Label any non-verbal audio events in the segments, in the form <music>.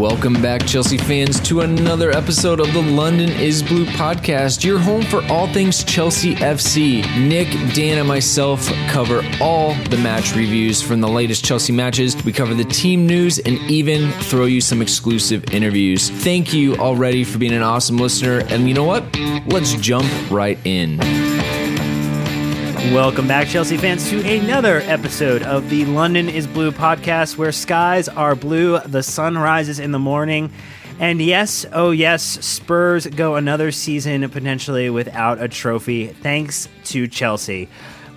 Welcome back, Chelsea fans, to another episode of the London is Blue podcast, your home for all things Chelsea FC. Nick, Dan, and myself cover all the match reviews from the latest Chelsea matches. We cover the team news and even throw you some exclusive interviews. Thank you already for being an awesome listener. And you know what? Let's jump right in. Welcome back, Chelsea fans, to another episode of the London is Blue podcast where skies are blue, the sun rises in the morning. And yes, oh yes, Spurs go another season potentially without a trophy, thanks to Chelsea.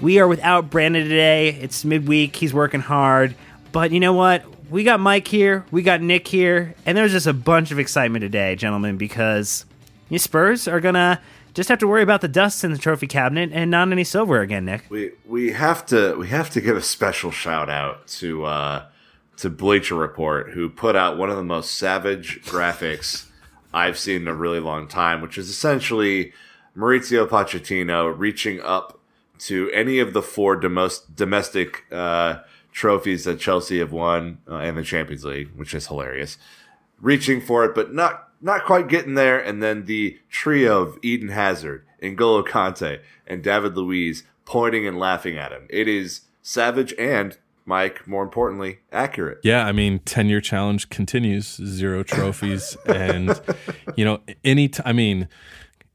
We are without Brandon today. It's midweek, he's working hard. But you know what? We got Mike here, we got Nick here, and there's just a bunch of excitement today, gentlemen, because you Spurs are gonna just have to worry about the dust in the trophy cabinet and not any silver again, Nick. We we have to we have to give a special shout out to uh, to Bleacher Report who put out one of the most savage graphics <laughs> I've seen in a really long time, which is essentially Mauricio Pochettino reaching up to any of the four domos- domestic uh, trophies that Chelsea have won uh, in the Champions League, which is hilarious. Reaching for it, but not not quite getting there, and then the trio of Eden Hazard, N'Golo Kante, and David Luiz pointing and laughing at him. It is savage and, Mike, more importantly, accurate. Yeah, I mean, 10 year challenge continues, zero trophies. and, <laughs> you know, any, t- I mean,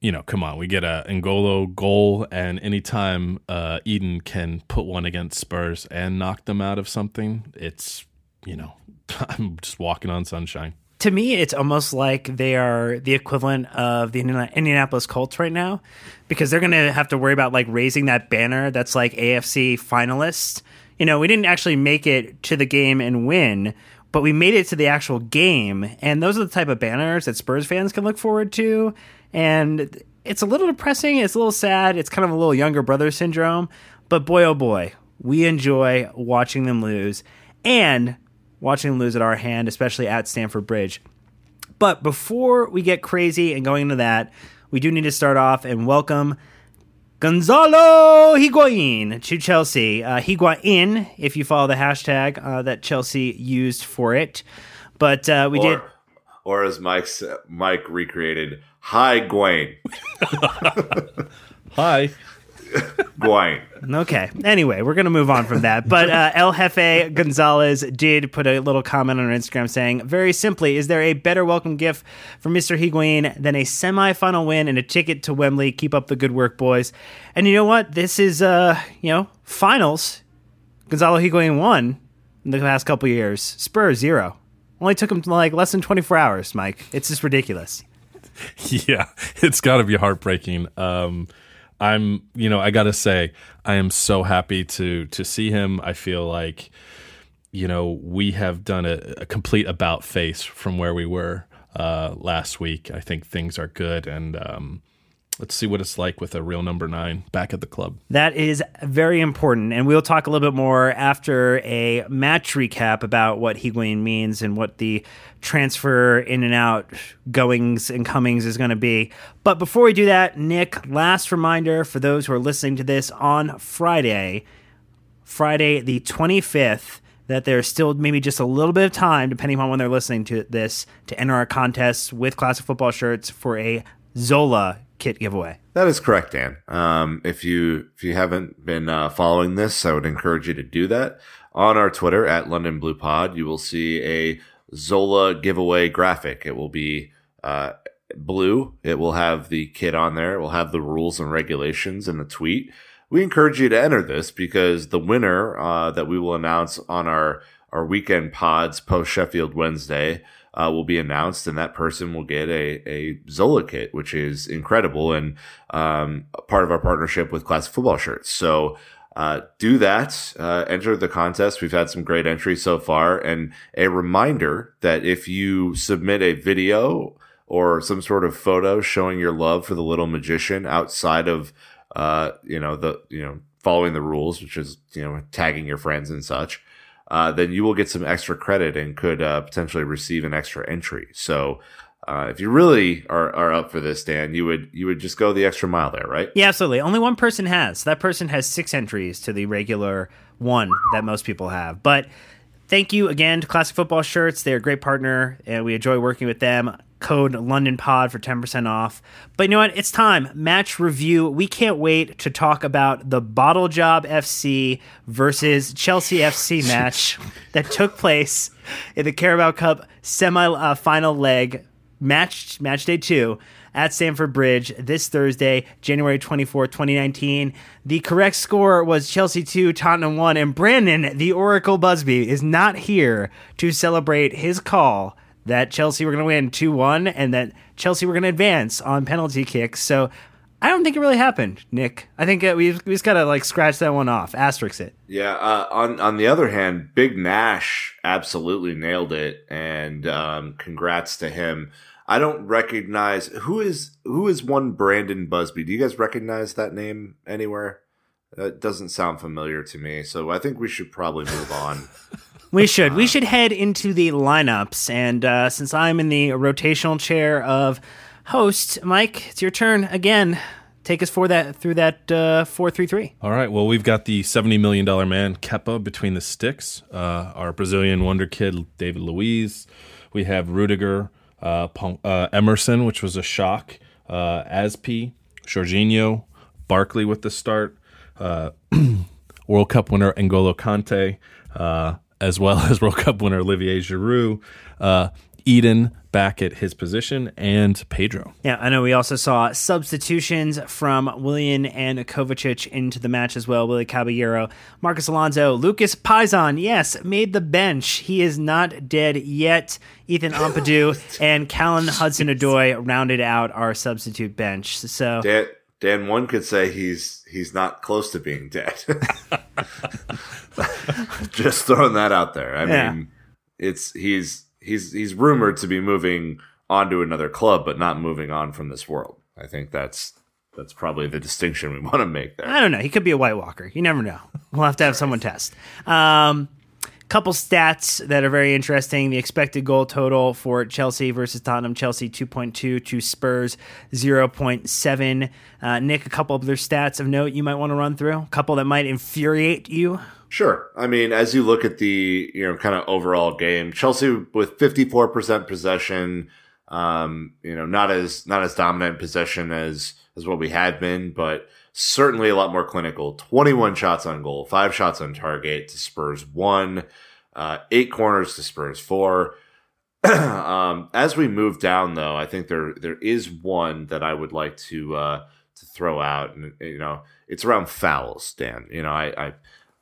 you know, come on, we get a N'Golo goal, and anytime uh, Eden can put one against Spurs and knock them out of something, it's, you know, <laughs> I'm just walking on sunshine to me, it's almost like they are the equivalent of the Indianapolis Colts right now, because they're going to have to worry about like raising that banner that's like AFC finalist. You know, we didn't actually make it to the game and win, but we made it to the actual game, and those are the type of banners that Spurs fans can look forward to. And it's a little depressing. It's a little sad. It's kind of a little younger brother syndrome. But boy, oh boy, we enjoy watching them lose. And watching them lose at our hand, especially at Stamford Bridge. But before we get crazy and going into that, we do need to start off and welcome Gonzalo Higuain to Chelsea. Uh, Higuain, if you follow the hashtag uh, that Chelsea used for it. But uh, we or, did. Or as Mike, Mike recreated, Hi, Gwain. <laughs> Hi. <laughs> Guain. Okay. Anyway, we're going to move on from that. But uh, El Jefe Gonzalez did put a little comment on Instagram saying, very simply, is there a better welcome gift for Mr. Higuain than a semifinal win and a ticket to Wembley? Keep up the good work, boys. And you know what? This is, uh, you know, finals. Gonzalo Higuain won in the past couple years. Spurs zero. Only took him like less than 24 hours, Mike. It's just ridiculous. <laughs> yeah, it's got to be heartbreaking. Um, I'm, you know, I got to say, I am so happy to to see him. I feel like, you know, we have done a, a complete about face from where we were uh, last week. I think things are good, and um, let's see what it's like with a real number nine back at the club. That is very important. And we'll talk a little bit more after a match recap about what Higuain means and what the transfer in and out goings and comings is going to be. But before we do that, Nick, last reminder for those who are listening to this on Friday, Friday the 25th that there's still maybe just a little bit of time, depending on when they're listening to this, to enter our contest with classic football shirts for a Zola kit giveaway. That is correct, Dan. Um, if you if you haven't been uh, following this, I would encourage you to do that on our Twitter at London Blue Pod. You will see a Zola giveaway graphic. It will be uh, blue. It will have the kit on there. It will have the rules and regulations in the tweet. We encourage you to enter this because the winner uh, that we will announce on our our weekend pods post Sheffield Wednesday uh, will be announced, and that person will get a, a Zola kit, which is incredible and um, part of our partnership with Classic Football Shirts. So uh, do that, uh, enter the contest. We've had some great entries so far, and a reminder that if you submit a video or some sort of photo showing your love for the little magician outside of uh, you know the you know following the rules, which is you know tagging your friends and such uh, then you will get some extra credit and could uh, potentially receive an extra entry. So uh, if you really are, are up for this, Dan, you would you would just go the extra mile there, right? Yeah, absolutely. Only one person has. That person has six entries to the regular one that most people have. But thank you again to Classic Football Shirts. They're a great partner, and we enjoy working with them code London Pod for 10% off. But you know what? It's time. Match review. We can't wait to talk about the Bottle Job FC versus Chelsea FC <laughs> match that took place in the Carabao Cup semi uh, final leg, match, match day two at Stamford Bridge this Thursday, January 24, 2019. The correct score was Chelsea 2, Tottenham 1, and Brandon, the Oracle Busby, is not here to celebrate his call that Chelsea were going to win 2 1 and that Chelsea were going to advance on penalty kicks. So I don't think it really happened, Nick. I think uh, we, we just got to like scratch that one off, asterisk it. Yeah. Uh, on, on the other hand, Big Nash absolutely nailed it. And um, congrats to him. I don't recognize who is who is one Brandon Busby. Do you guys recognize that name anywhere? That doesn't sound familiar to me. So I think we should probably move on. <laughs> We should. We should head into the lineups. And uh, since I'm in the rotational chair of host, Mike, it's your turn again. Take us for that through that uh, four three three. All right. Well, we've got the seventy million dollar man Kepa between the sticks. Uh, our Brazilian wonder kid David Luiz. We have Rudiger, uh, uh Emerson, which was a shock. Uh, Azpi, Jorginho, Barkley with the start. Uh, <clears throat> World Cup winner N'Golo Kante. As well <laughs> as World Cup winner Olivier Giroud, uh, Eden back at his position, and Pedro. Yeah, I know we also saw substitutions from Willian and Kovacic into the match as well. Willy Caballero, Marcos Alonso, Lucas Piazon, yes, made the bench. He is not dead yet. Ethan <laughs> Ampadu and Callum Hudson-Odoi rounded out our substitute bench. So Dan, Dan, one could say he's he's not close to being dead. <laughs> Just throwing that out there. I yeah. mean, it's he's he's he's rumored to be moving on to another club, but not moving on from this world. I think that's that's probably the distinction we <laughs> want to make there. I don't know. He could be a White Walker. You never know. We'll have to have someone test. Um, couple stats that are very interesting. The expected goal total for Chelsea versus Tottenham. Chelsea 2.2 to Spurs 0.7. Uh, Nick, a couple of other stats of note you might want to run through. A couple that might infuriate you. Sure. I mean, as you look at the you know kind of overall game, Chelsea with 54% possession, um, you know, not as not as dominant possession as as what we had been, but certainly a lot more clinical. 21 shots on goal, five shots on target to Spurs one, uh, eight corners to Spurs four. <clears throat> um, as we move down, though, I think there there is one that I would like to uh, to throw out, and you know, it's around fouls. Dan, you know, I I,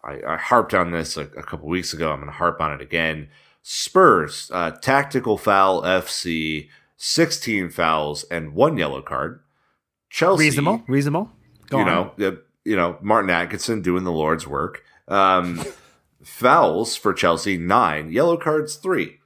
I, I harped on this a, a couple weeks ago. I'm going to harp on it again. Spurs uh, tactical foul FC, 16 fouls and one yellow card. Chelsea, reasonable, reasonable. Go you know, uh, you know, Martin Atkinson doing the Lord's work. Um, <laughs> fouls for Chelsea nine, yellow cards three.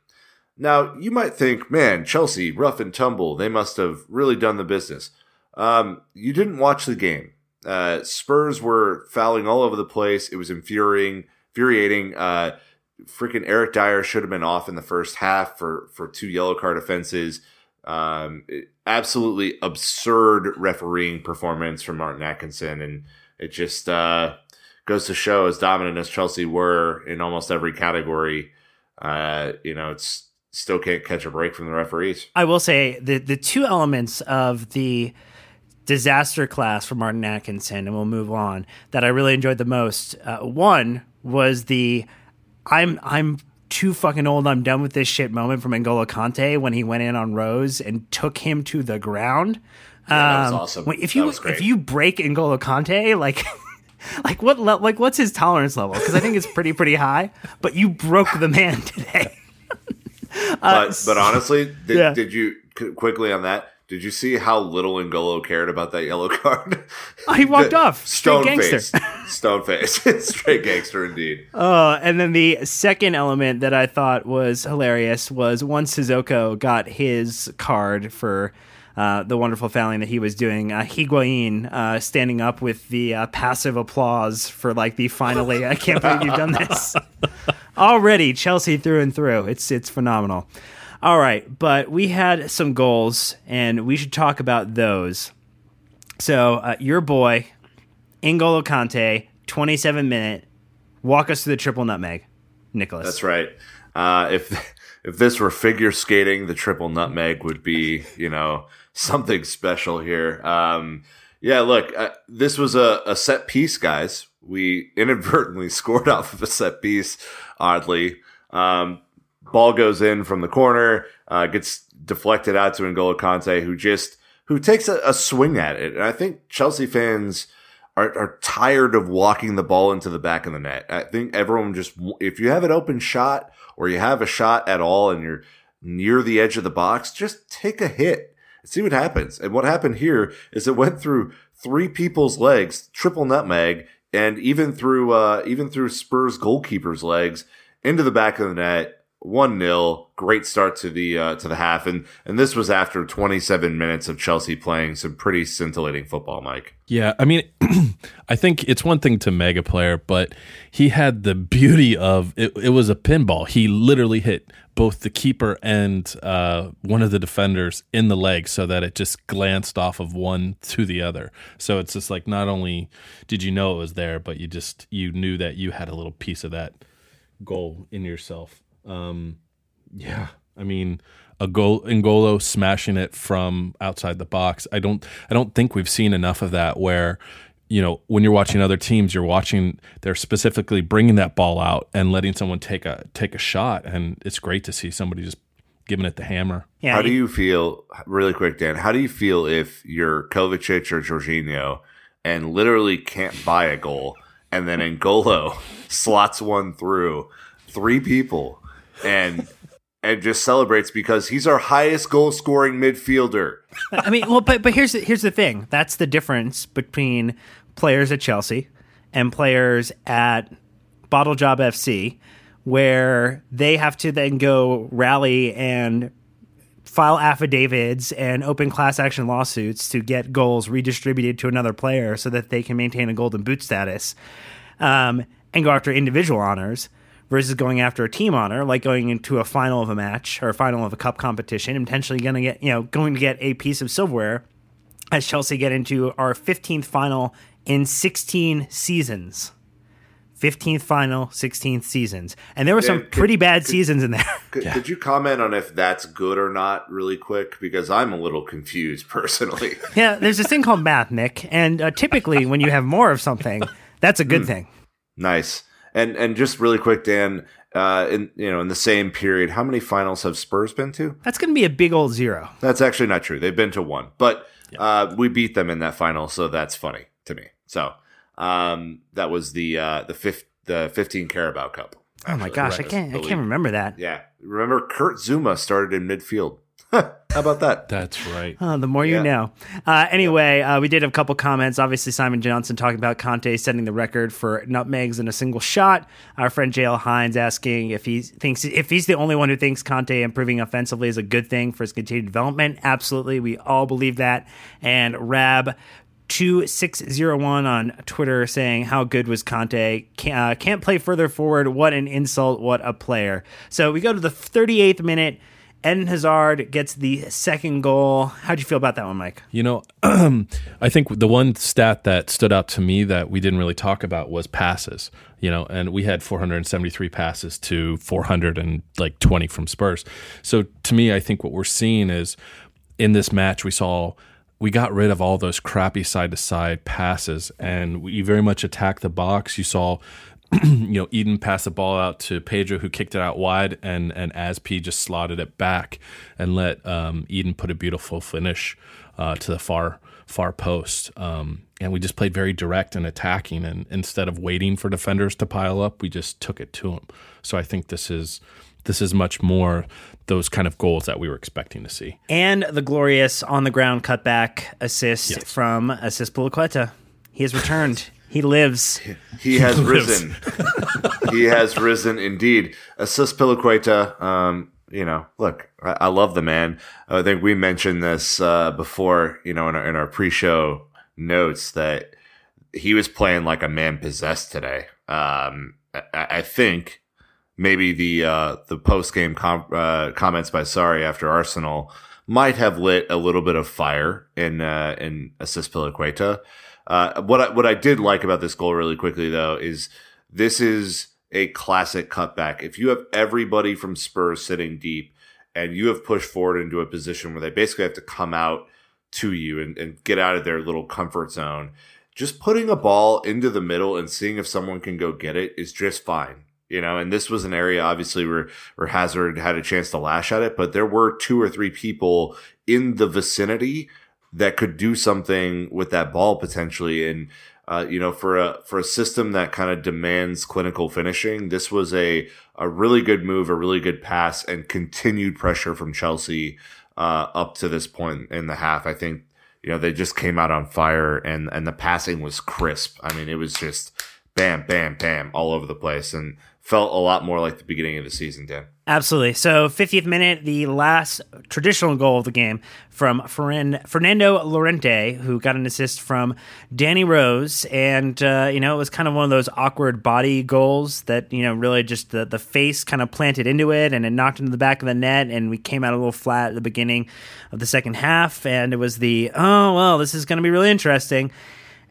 Now you might think, man, Chelsea rough and tumble. They must have really done the business. Um, you didn't watch the game. Uh, Spurs were fouling all over the place. It was infuriating. Infuriating. Uh, freaking Eric Dier should have been off in the first half for for two yellow card offenses. Um, it, absolutely absurd refereeing performance from Martin Atkinson, and it just uh, goes to show as dominant as Chelsea were in almost every category. Uh, you know, it's still can't catch a break from the referees. I will say the the two elements of the disaster class for Martin Atkinson, and we'll move on. That I really enjoyed the most. Uh, one was the I'm I'm too fucking old. I'm done with this shit moment from N'Golo Kante when he went in on Rose and took him to the ground. Yeah, that was um, awesome. If you if you break N'Golo Kante, like <laughs> like what like what's his tolerance level? Because I think it's pretty pretty high. But you broke the man <laughs> today. <laughs> uh, but but honestly, did, yeah. did you quickly on that? Did you see how little N'Golo cared about that yellow <laughs> card? Oh, <laughs> he walked off. Stone face. Stone face. <laughs> Straight gangster indeed. Uh, and then the second element that I thought was hilarious was once Sissoko got his card for uh, the wonderful fouling that he was doing. Uh, Higuain uh, standing up with the uh, passive applause for like the finally. I can't believe you've done this already. Chelsea through and through. It's it's phenomenal. All right, but we had some goals, and we should talk about those. So, uh, your boy, N'Golo Kanté, 27 minute. Walk us through the triple nutmeg, Nicholas. That's right. Uh, if if this were figure skating, the triple nutmeg would be, you know, something special here. Um, yeah, look, uh, this was a, a set piece, guys. We <laughs> inadvertently scored off of a set piece, oddly. Um, Ball goes in from the corner, uh, gets deflected out to N'Golo Kanté, who just who takes a, a, swing at it. And I think Chelsea fans are, are tired of walking the ball into the back of the net. I think everyone just if you have an open shot or you have a shot at all and you're near the edge of the box, just take a hit and see what happens. And what happened here is it went through three people's legs, triple nutmeg, and even through uh, even through Spurs goalkeeper's legs into the back of the net one 0 Great start to the uh, to the half, and and this was after 27 minutes of Chelsea playing some pretty scintillating football. Mike. Yeah, I mean, <clears throat> I think it's one thing to mega player, but he had the beauty of it. It was a pinball. He literally hit both the keeper and uh, one of the defenders in the leg, so that it just glanced off of one to the other. So it's just like not only did you know it was there, but you just you knew that you had a little piece of that goal in yourself. Um, yeah, I mean, a goal N'Golo smashing it from outside the box. I don't I don't think we've seen enough of that where you know when you're watching other teams you're watching they're specifically bringing that ball out and letting someone take a take a shot and it's great to see somebody just giving it the hammer. Yeah. How do you feel really quick Dan? How do you feel if you're Kovacic or Jorginho and literally can't buy a goal and then N'Golo <laughs> slots one through three people and and just celebrates because he's our highest goal scoring midfielder. I mean, well, but but here's the, here's the thing. That's the difference between players at Chelsea and players at Bottle Job FC, where they have to then go rally and file affidavits and open class action lawsuits to get goals redistributed to another player so that they can maintain a golden boot status um, and go after individual honors versus going after a team honor, like going into a final of a match or a final of a cup competition, and potentially going to get, you know, going to get a piece of silverware as Chelsea get into our 15th final in 16 seasons. 15th final, 16th seasons. And there were some could- pretty bad seasons in there. Could, could you comment on if that's good or not, really quick? Because I'm a little confused <laughs> personally. yeah, there's this thing called math, Nick. And uh, typically, when you have more of something, that's a good thing. nice. And and just really quick, Dan. Uh, in you know, in the same period, how many finals have Spurs been to? That's going to be a big old zero. That's actually not true. They've been to one, but uh, we beat them in that final, so that's funny to me. So um, that was the uh, the fifth the 15 Carabao Cup. Oh my actually. gosh, I can't I can't remember that. Yeah, remember Kurt Zouma started in midfield. How about that? That's right. Oh, the more you Yeah. know. Uh, anyway, uh, we did have a couple comments. Obviously, Simon Johnson talking about Kante setting the record for nutmegs in a single shot. Our friend JL Hines asking if he thinks if he's the only one who thinks Kante improving offensively is a good thing for his continued development. Absolutely, we all believe that. And Rab. 2601 on Twitter saying, How good was Kante? Can't, uh, can't play further forward. What an insult. What a player. So we go to the 38th minute. Eden Hazard gets the second goal. How'd you feel about that one, Mike? You know, <clears throat> I think the one stat that stood out to me that we didn't really talk about was passes. You know, and we had 473 passes to 420 from Spurs. So to me, I think what we're seeing is in this match we saw we got rid of all those crappy side to side passes and we very much attacked the box. You saw you know, Eden passed the ball out to Pedro, who kicked it out wide, and and Azpi just slotted it back and let um, Eden put a beautiful finish uh, to the far far post. Um, and we just played very direct and attacking, and instead of waiting for defenders to pile up, we just took it to them. So I think this is this is much more those kind of goals that we were expecting to see. And the glorious on the ground cutback assist from Azpilicueta. He has returned. <laughs> he lives. <laughs> He has risen. he has risen indeed. Azpilicueta, um, you know, look, I, I love the man. I think we mentioned this uh, before, you know, in our, in our pre-show notes that he was playing like a man possessed today. Um, I, I think maybe the uh, the post game com- uh, comments by Sarri after Arsenal might have lit a little bit of fire in uh, in Azpilicueta. Uh, what I, what I did like about this goal really quickly though is this is a classic cutback. If you have everybody from Spurs sitting deep and you have pushed forward into a position where they basically have to come out to you and, and get out of their little comfort zone, just putting a ball into the middle and seeing if someone can go get it is just fine. You know, and this was an area obviously where, where Hazard had a chance to lash at it, but there were two or three people in the vicinity that could do something with that ball potentially. And, uh, you know, for a, for a system that kind of demands clinical finishing, this was a, a really good move, a really good pass and continued pressure from Chelsea, uh, up to this point in the half. I think, you know, they just came out on fire and, and the passing was crisp. I mean, it was just bam, bam, bam all over the place and felt a lot more like the beginning of the season, Dan. Absolutely. So, 50th minute, the last traditional goal of the game from Fernando Llorente, who got an assist from Danny Rose. And, uh, you know, it was kind of one of those awkward body goals that, you know, really just the, the face kind of planted into it and it knocked into the back of the net. And we came out a little flat at the beginning of the second half. And it was the, oh, well, this is going to be really interesting.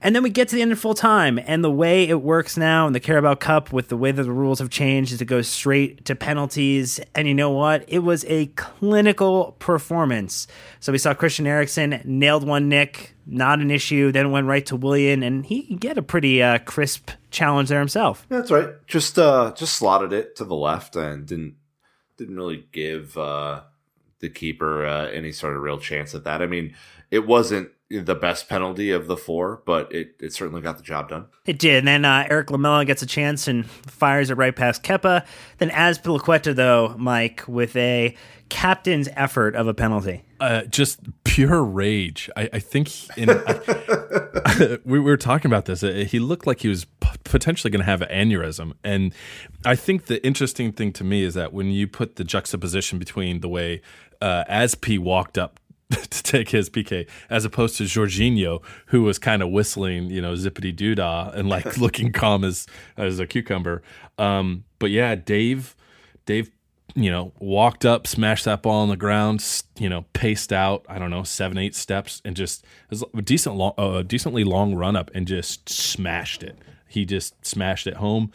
And then we get to the end of full time, and the way it works now in the Carabao Cup, with the way that the rules have changed, is it goes straight to penalties. And you know what? It was a clinical performance. So we saw Christian Eriksen nailed one nick, not an issue. Then went right to Willian, and he can get a pretty uh, crisp challenge there himself. Yeah, That's right. Just uh just slotted it to the left and didn't didn't really give uh the keeper uh, any sort of real chance at that. I mean, it wasn't the best penalty of the four, but it, it certainly got the job done. It did. And then uh, Erik Lamela gets a chance and fires it right past Kepa. Then Azpilicueta, though, Mike, with a captain's effort of a penalty. uh, just pure rage. I, I think in, I, <laughs> we were talking about this. Uh, He looked like he was p- potentially going to have an aneurysm, and I think the interesting thing to me is that when you put the juxtaposition between the way uh, Azpi walked up <laughs> to take his PK, as opposed to Jorginho, who was kind of whistling, you know, zippity doo dah and like <laughs> looking calm as as a cucumber. Um, but yeah, Dave, Dave you know, walked up, smashed that ball on the ground, you know, paced out, I don't know, seven, eight steps, and just a decent, long, uh, decently long run up, and just smashed it. He just smashed it home.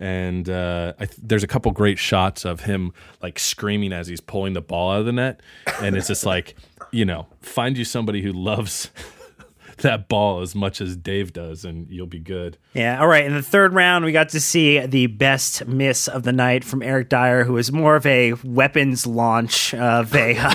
And uh, th- there's a couple great shots of him like screaming as he's pulling the ball out of the net, and it's just like, you know, find you somebody who loves <laughs> that ball as much as Dave does, and you'll be good. Yeah. All right. In the third round, we got to see the best miss of the night from Eric Dier, who was more of a weapons launch of a. <laughs>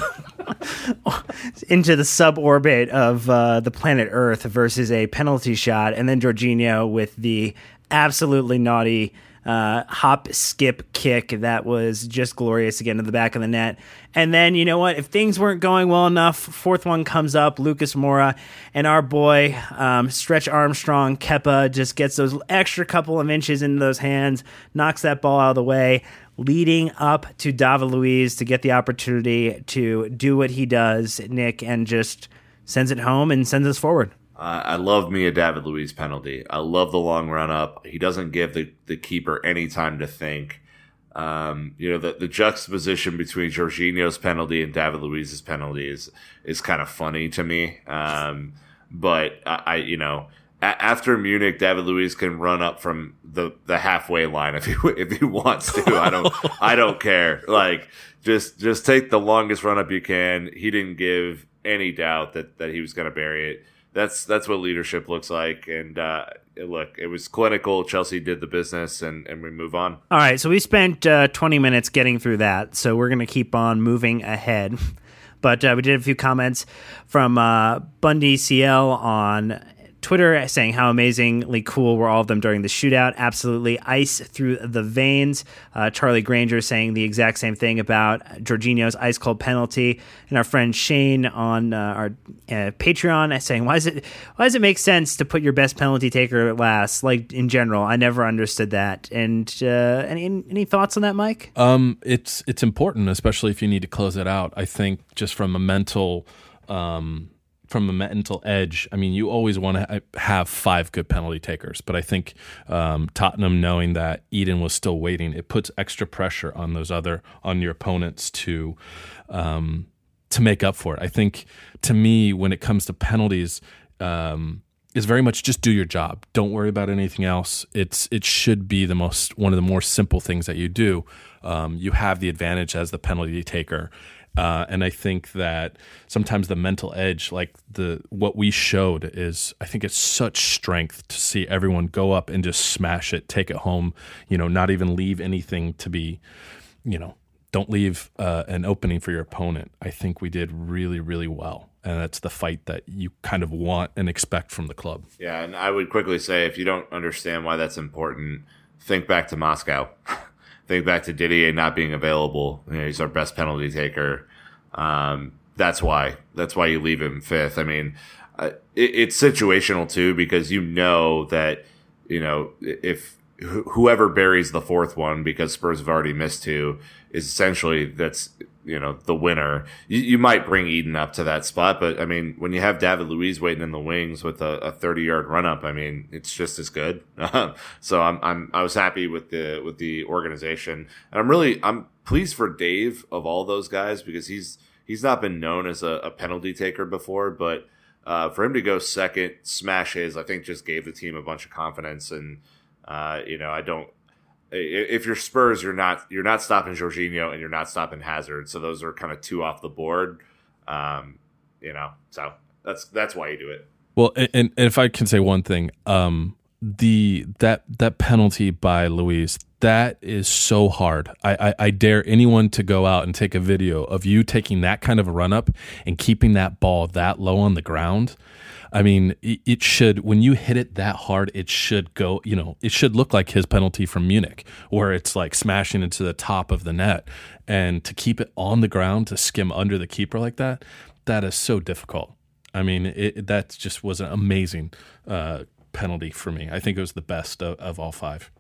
into the suborbit of uh, the planet Earth versus a penalty shot, and then Jorginho with the absolutely naughty uh, hop, skip, kick that was just glorious again to the back of the net. And then, you know what? If things weren't going well enough, fourth one comes up, Lucas Moura, and our boy, um, Stretch Armstrong, Kepa, just gets those extra couple of inches into those hands, knocks that ball out of the way, leading up to David Luiz to get the opportunity to do what he does, Nick, and just sends it home and sends us forward. Uh, I love me a David Luiz penalty. I love the long run up. He doesn't give the, the keeper any time to think. Um, you know, the, the juxtaposition between Jorginho's penalty and David Luiz's penalty is, is kind of funny to me. Um, but I, I, you know, a- after Munich, David Luiz can run up from the, the halfway line if he, <laughs> if he wants to. I don't, I don't care. Like, just, just take the longest run up you can. He didn't give any doubt that, that he was going to bury it that's that's what leadership looks like. And uh, look, it was clinical. Chelsea did the business, and and we move on. All right, so we spent uh, 20 minutes getting through that, so we're to keep on moving ahead. <laughs> But uh, we did a few comments from uh, Bundy CL on Twitter saying how amazingly cool were all of them during the shootout. Absolutely ice through the veins. Uh, Charlie Granger saying the exact same thing about Jorginho's ice cold penalty. And our friend Shane on uh, our uh, Patreon saying, why, is it, why does it make sense to put your best penalty taker last? Like in general, I never understood that. And uh, any, any thoughts on that, Mike? Um, it's, it's important, especially if you need to close it out. I think just from a mental. Um, from a mental edge, I mean, you always want to have five good penalty takers, but I think um, Tottenham knowing that Eden was still waiting, it puts extra pressure on those other on your opponents to um, to make up for it. I think to me, when it comes to penalties, um, is very much just do your job. Don't worry about anything else. It's it should be the most one of the more simple things that you do. Um, you have the advantage as the penalty taker, uh, and I think that sometimes the mental edge, like the what we showed, is I think it's such strength to see everyone go up and just smash it, take it home. You know, not even leave anything to be, you know, don't leave uh, an opening for your opponent. I think we did really, really well, and that's the fight that you kind of want and expect from the club. Yeah, and I would quickly say if you don't understand why that's important, think back to Moscow. <laughs> think back to Didier not being available. You know, he's our best penalty taker. Um, that's why. That's why you leave him fifth. I mean, uh, it, it's situational too because you know that you know if wh- whoever buries the fourth one because Spurs have already missed two is essentially that's you know the winner. You, you might bring Eden up to that spot, but I mean when you have David Luiz waiting in the wings with a, thirty yard run up, I mean it's just as good. <laughs> so I'm I'm I was happy with the with the organization, and I'm really I'm pleased for Dave of all those guys because he's he's not been known as a, a penalty taker before, but uh, for him to go second, smash his, I think just gave the team a bunch of confidence. And uh, you know, I don't. If you're Spurs, you're not you're not stopping Jorginho and you're not stopping Hazard. So those are kind of two off the board. Um, you know, so that's that's why you do it. Well, and, and if I can say one thing, um, the that that penalty by Luiz that is so hard. I, I, I dare anyone to go out and take a video of you taking that kind of a run up and keeping that ball that low on the ground. I mean, it, should when you hit it that hard, it should go. You know, it should look like his penalty from Munich, where it's like smashing into the top of the net, and to keep it on the ground to skim under the keeper like that, that is so difficult. I mean, it, that just was an amazing uh, penalty for me. I think it was the best of, of all five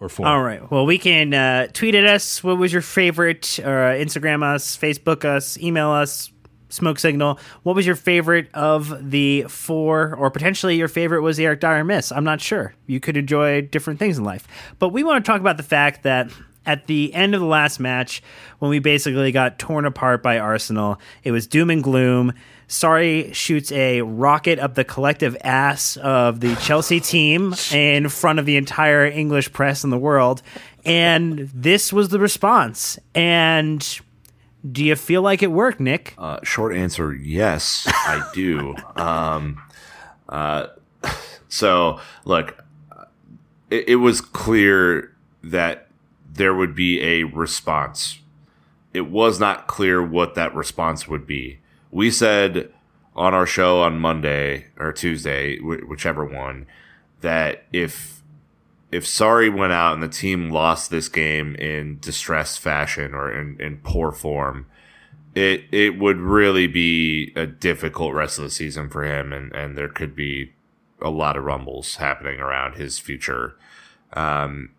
or four. All right. Well, we can uh, tweet at us. What was your favorite? Or uh, Instagram us, Facebook us, email us. Smoke signal. What was your favorite of the four, or potentially your favorite was the Eric Dier miss? I'm not sure. You could enjoy different things in life, but we want to talk about the fact that at the end of the last match, when we basically got torn apart by Arsenal, it was doom and gloom. Sarri shoots a rocket up the collective ass of the Chelsea team in front of the entire English press in the world. And this was the response. And do you feel like it worked, Nick? Uh, short answer, yes, I do. <laughs> um, uh, so, look, it, it was clear that there would be a response. It was not clear what that response would be. We said on our show on Monday or Tuesday, wh- whichever one, that if if Sarri went out and the team lost this game in distressed fashion or in, in poor form, it it would really be a difficult rest of the season for him, and and there could be a lot of rumbles happening around his future. Um,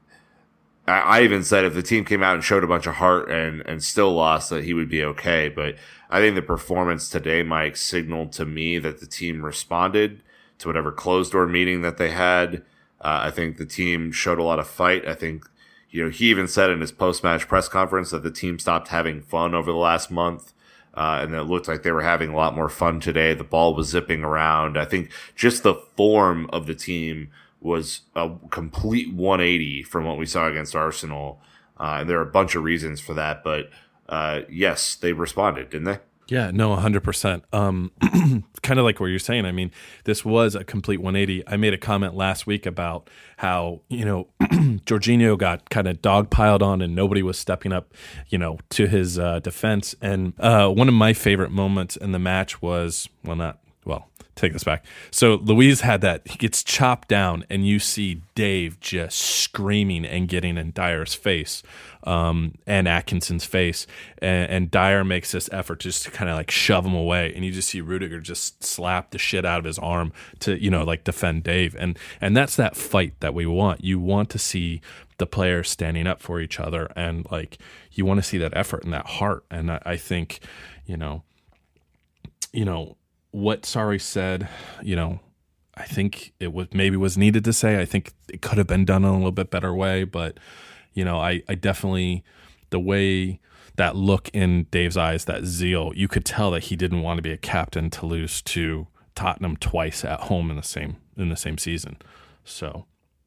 I, I even said if the team came out and showed a bunch of heart and and still lost, that he would be okay. But I think the performance today, Mike, signaled to me that the team responded to whatever closed door meeting that they had. Uh, I think the team showed a lot of fight. I think you know, he even said in his post match press conference that the team stopped having fun over the last month. Uh, and it looked like they were having a lot more fun today. The ball was zipping around. I think just the form of the team was a complete 180 from what we saw against Arsenal. Uh, and there are a bunch of reasons for that, but uh, yes, they responded, didn't they? Yeah, no, 100%. Um, <clears throat> kind of like what you're saying. I mean, this was a complete 180. I made a comment last week about how, you know, <clears throat> Jorginho got kind of dogpiled on and nobody was stepping up, you know, to his uh, defense. And uh, one of my favorite moments in the match was, well, not, take this back. So Luiz had that. He gets chopped down, and you see Dave just screaming and getting in Dier's face um, and Atkinson's face. And, and Dier makes this effort just to kind of like shove him away. And you just see Rudiger just slap the shit out of his arm to, you know, like defend Dave. And, and that's that fight that we want. You want to see the players standing up for each other. And like, you want to see that effort and that heart. And I, I think, you know, you know, what Sarri said, you know, I think it was maybe was needed to say. I think it could have been done in a little bit better way, but you know, I, I definitely the way that look in Dave's eyes, that zeal, you could tell that he didn't want to be a captain to lose to Tottenham twice at home in the same in the same season. So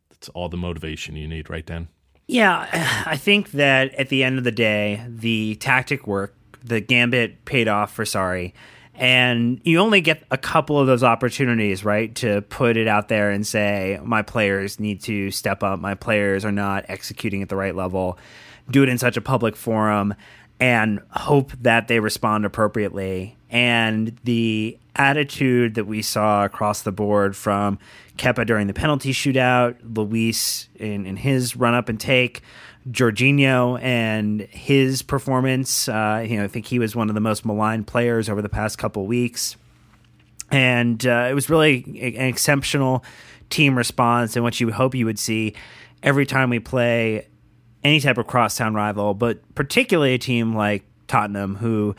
that's all the motivation you need, right, Dan? Yeah, <sighs> I think that at the end of the day, the tactic worked. The gambit paid off for Sarri and you only get a couple of those opportunities, right, to put it out there and say, my players need to step up, my players are not executing at the right level, do it in such a public forum, and hope that they respond appropriately. And the attitude that we saw across the board from Kepa during the penalty shootout, Luiz in, in his run up and take, Jorginho and his performance. Uh, you know, I think he was one of the most maligned players over the past couple weeks, and uh, it was really an exceptional team response and what you hope you would see every time we play any type of crosstown rival, but particularly a team like Tottenham, who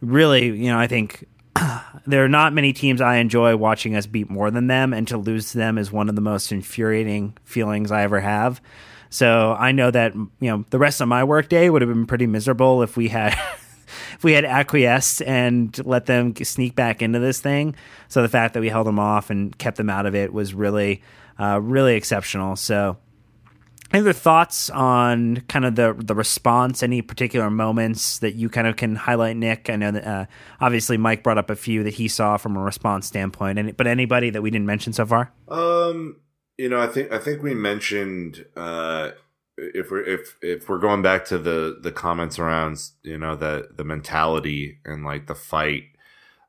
really, you know, I think <clears throat> there are not many teams I enjoy watching us beat more than them, and to lose to them is one of the most infuriating feelings I ever have. So I know that you know the rest of my workday would have been pretty miserable if we had <laughs> if we had acquiesced and let them sneak back into this thing. So the fact that we held them off and kept them out of it was really uh, really exceptional. So. Any other thoughts on kind of the the response? Any particular moments that you kind of can highlight, Nick? I know that uh, obviously Mike brought up a few that he saw from a response standpoint, and but anybody that we didn't mention so far? Um, you know, I think I think we mentioned uh, if we're if if we're going back to the the comments around you know the the mentality and like the fight,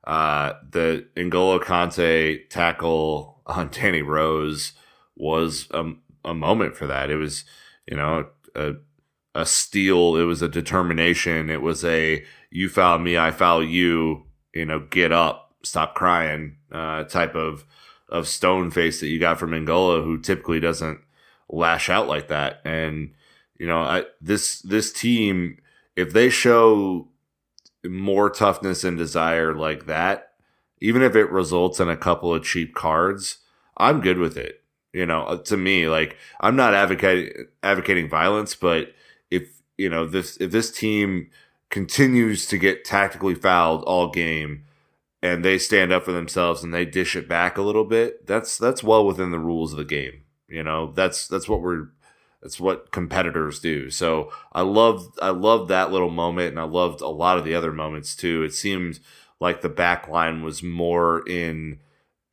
uh, the N'Golo Kante tackle on <laughs> Danny Rose was a, a moment for that. It was you know a a steal. It was a determination. It was a you foul me, I foul you. You know, get up, stop crying, uh, type of of stone face that you got from N'Golo, who typically doesn't lash out like that. And you know, I, this this team, if they show more toughness and desire like that, even if it results in a couple of cheap cards, I'm good with it. You know, uh, to me, like I'm not advocating advocating violence, but if you know this if this team continues to get tactically fouled all game and they stand up for themselves and they dish it back a little bit, that's that's well within the rules of the game. You know, that's that's what we're that's what competitors do. So I loved I loved that little moment and I loved a lot of the other moments too. It seemed like the back line was more in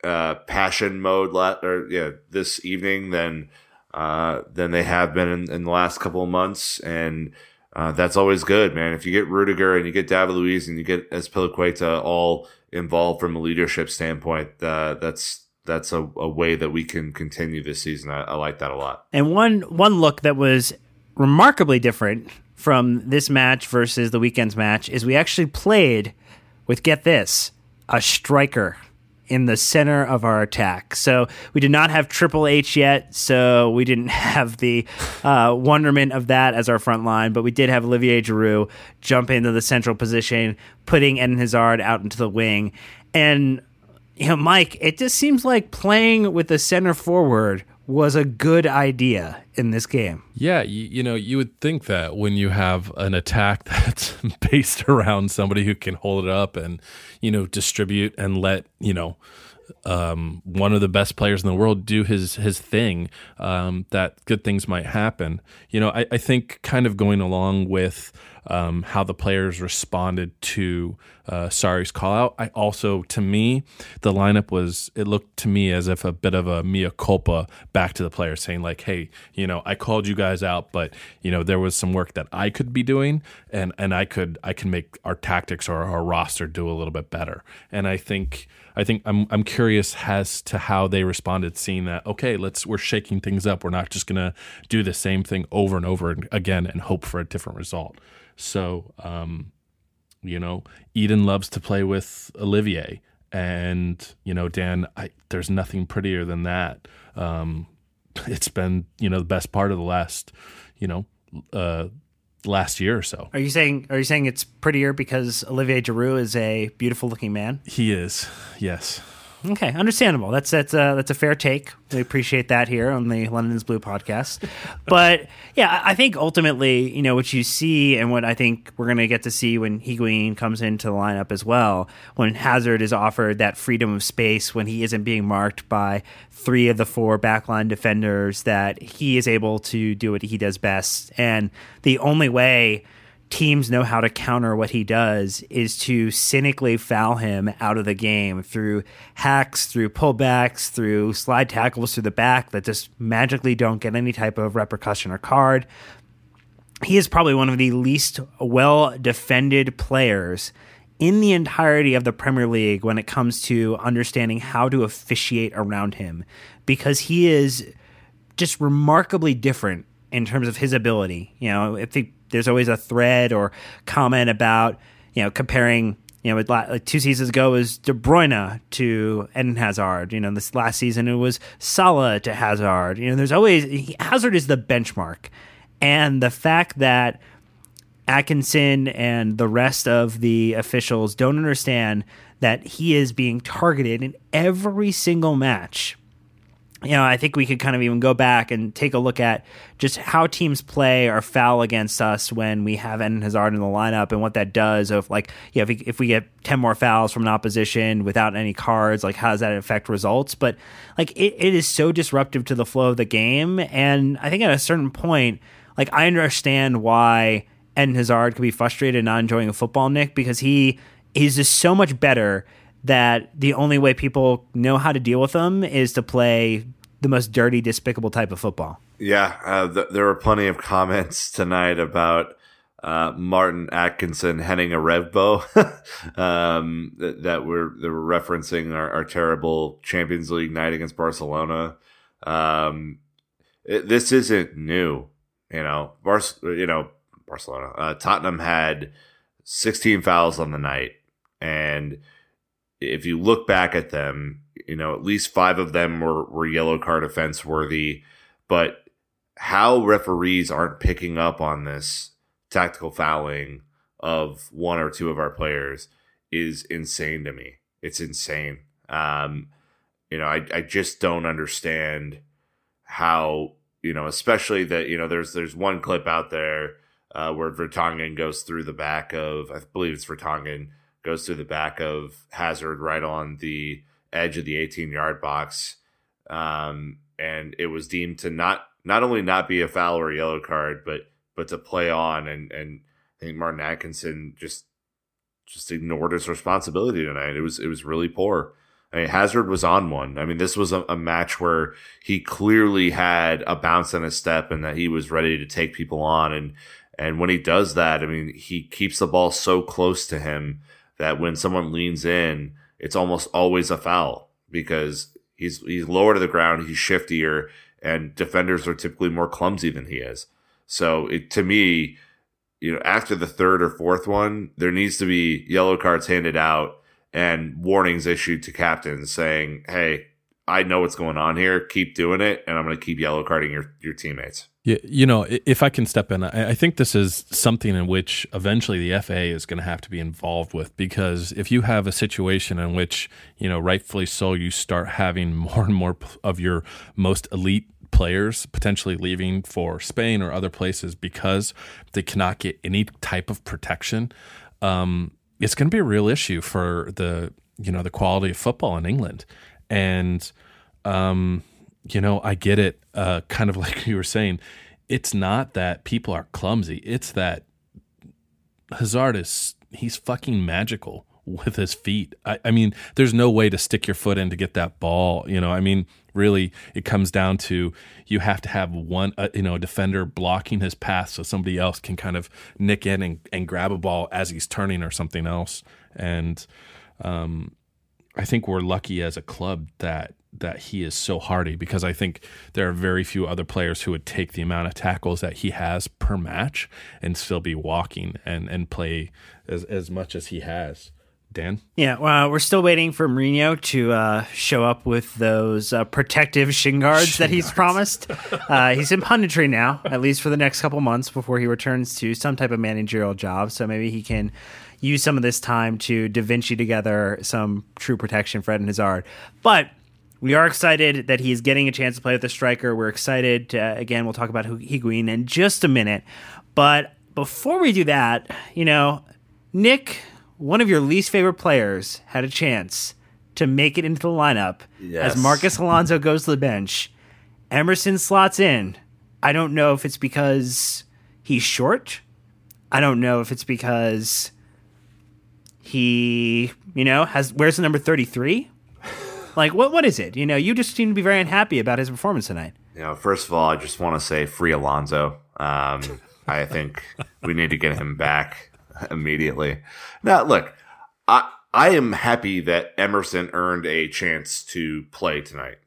uh, passion mode la- or yeah this evening than uh, than they have been in, in the last couple of months and uh, that's always good, man. If you get Rudiger and you get David Luiz and you get Azpilicueta all involved from a leadership standpoint, uh, that's that's a, a, way that we can continue this season. I, I like that a lot. And one one look that was remarkably different from this match versus the weekend's match is we actually played with get this a striker in the center of our attack. So we did not have Triple H yet, so we didn't <laughs> have the uh, wonderment of that as our front line, but we did have Olivier Giroud jump into the central position, putting Eden Hazard out into the wing. And, you know, Mike, it just seems like playing with the center forward was a good idea in this game. Yeah, you, you, know, you would think that when you have an attack <laughs> that's based around somebody who can hold it up and, you know, distribute and let, you know, um, one of the best players in the world do his his thing, um, that good things might happen. You know, I, I think kind of going along with um, how the players responded to uh, Sarri's call out. I also, to me, the lineup was, it looked to me as if a bit of a mea culpa back to the players saying, like, hey, you know, I called you guys out, but, you know, there was some work that I could be doing and, and I could, I can make our tactics or our roster do a little bit better. And I think, I think I'm I'm curious as to how they responded, seeing that okay, let's we're shaking things up. We're not just gonna do the same thing over and over again and hope for a different result. So, um, you know, Eden loves to play with Olivier, and you know, Dan, I, there's nothing prettier than that. Um, <laughs> it's been you know the best part of the last, you know, uh, last year or so. Are you saying Are you saying it's prettier because Olivier Giroud is a beautiful looking man? He is. Yes. Okay, understandable. That's that's a that's a fair take. We appreciate that here on the London's Blue podcast. <laughs> but yeah, I think ultimately, you know, what you see and what I think we're going to get to see when Higuain comes into the lineup as well, when Hazard is offered that freedom of space, when he isn't being marked by three of the four backline defenders, that he is able to do what he does best, and the only way teams know how to counter what he does is to cynically foul him out of the game through hacks, through pullbacks, through slide tackles through the back that just magically don't get any type of repercussion or card. He is probably one of the least well defended players in the entirety of the Premier League when it comes to understanding how to officiate around him because he is just remarkably different in terms of his ability. You know, if he there's always a thread or comment about you know comparing you know, like two seasons ago was De Bruyne to Eden Hazard. You know, this last season it was Salah to Hazard. You know, there's always Hazard is the benchmark, and the fact that Atkinson and the rest of the officials don't understand that he is being targeted in every single match you know, I think we could kind of even go back and take a look at just how teams play or foul against us when we have Eden Hazard in the lineup and what that does. Of like, yeah, if we, if we get ten more fouls from an opposition without any cards, like how does that affect results? But like, it, it is so disruptive to the flow of the game, and I think at a certain point, like I understand why Eden Hazard could be frustrated and not enjoying a football, Nick, because he he's just so much better that the only way people know how to deal with them is to play the most dirty, despicable type of football. Yeah, uh, th- there were plenty of comments <laughs> tonight about uh, Martin Atkinson heading a Revbo <laughs> um, that, that, were that were referencing our, our, terrible Champions League night against Barcelona. Um, it, this isn't new, you know. Bar- you know, Barcelona, uh, Tottenham had 16 fouls on the night, and if you look back at them, you know, at least five of them were, were yellow card offense worthy. But how referees aren't picking up on this tactical fouling of one or two of our players is insane to me. It's insane. Um, you know, I, I just don't understand how, you know, especially that, you know, there's there's one clip out there uh, where Vertonghen goes through the back of, I believe it's Vertonghen, goes through the back of Hazard right on the edge of the 18 yard box. Um, and it was deemed to not not only not be a foul or a yellow card, but but to play on. And and I think Martin Atkinson just just ignored his responsibility tonight. It was it was really poor. I mean, Hazard was on one. I mean, this was a, a, match where he clearly had a bounce in his step and that he was ready to take people on. And and when he does that, I mean, he keeps the ball so close to him that when someone leans in, it's almost always a foul because he's he's lower to the ground, he's shiftier, and defenders are typically more clumsy than he is. So it, to me, you know, after the third or fourth one, there needs to be yellow cards handed out and warnings issued to captains saying, "Hey, I know what's going on here. Keep doing it, and I'm going to keep yellow carding your your teammates." Yeah, you know, if I can step in, I think this is something in which eventually the FA is going to have to be involved with because if you have a situation in which, you know, rightfully so, you start having <laughs> more and more of your most elite players potentially leaving for Spain or other places because they cannot get any type of protection, um, it's going to be a real issue for the you know the quality of football in England, and um, you know, I get it. Uh, <laughs> kind of like you were saying, it's not that people are clumsy. It's that Hazard is he's fucking magical with his feet. I, I, mean, there's no way to stick your foot in to get that ball. You know, I mean, really, it comes down to you have to have one, uh, you know, defender blocking his path so somebody else can kind of nick in and, and grab a ball as he's turning or something else. And um, I think we're lucky as a club that that he is so hardy because I think there are very few other players who would take the amount of tackles that he has per match and still be walking and, and play as, as much as he has. Dan? Yeah, well, we're still waiting for Mourinho to uh, show up with those uh, protective shin guards shin that he's guards. promised. Uh, he's in punditry now, at least for the next couple months before he returns to some type of managerial job. So maybe he can use some of this time to Da Vinci together some true protection for Eden Hazard. But we are excited that he's getting a chance to play with the striker. We're excited. To, uh, again, we'll talk about Higuain in just a minute. But before we do that, you know, Nick, one of your least favorite players, had a chance to make it into the lineup yes. as Marcos Alonso goes to the bench. Emerson slots in. I don't know if it's because he's short. I don't know if it's because he, you know, has where's the number 33 like, what what is it? You know, you just seem to be very unhappy about his performance tonight. You know, first of all, I just want to say free Alonso. Um, <laughs> I think we need to get him back immediately. Now, look, I I am happy that Emerson earned a chance to play tonight.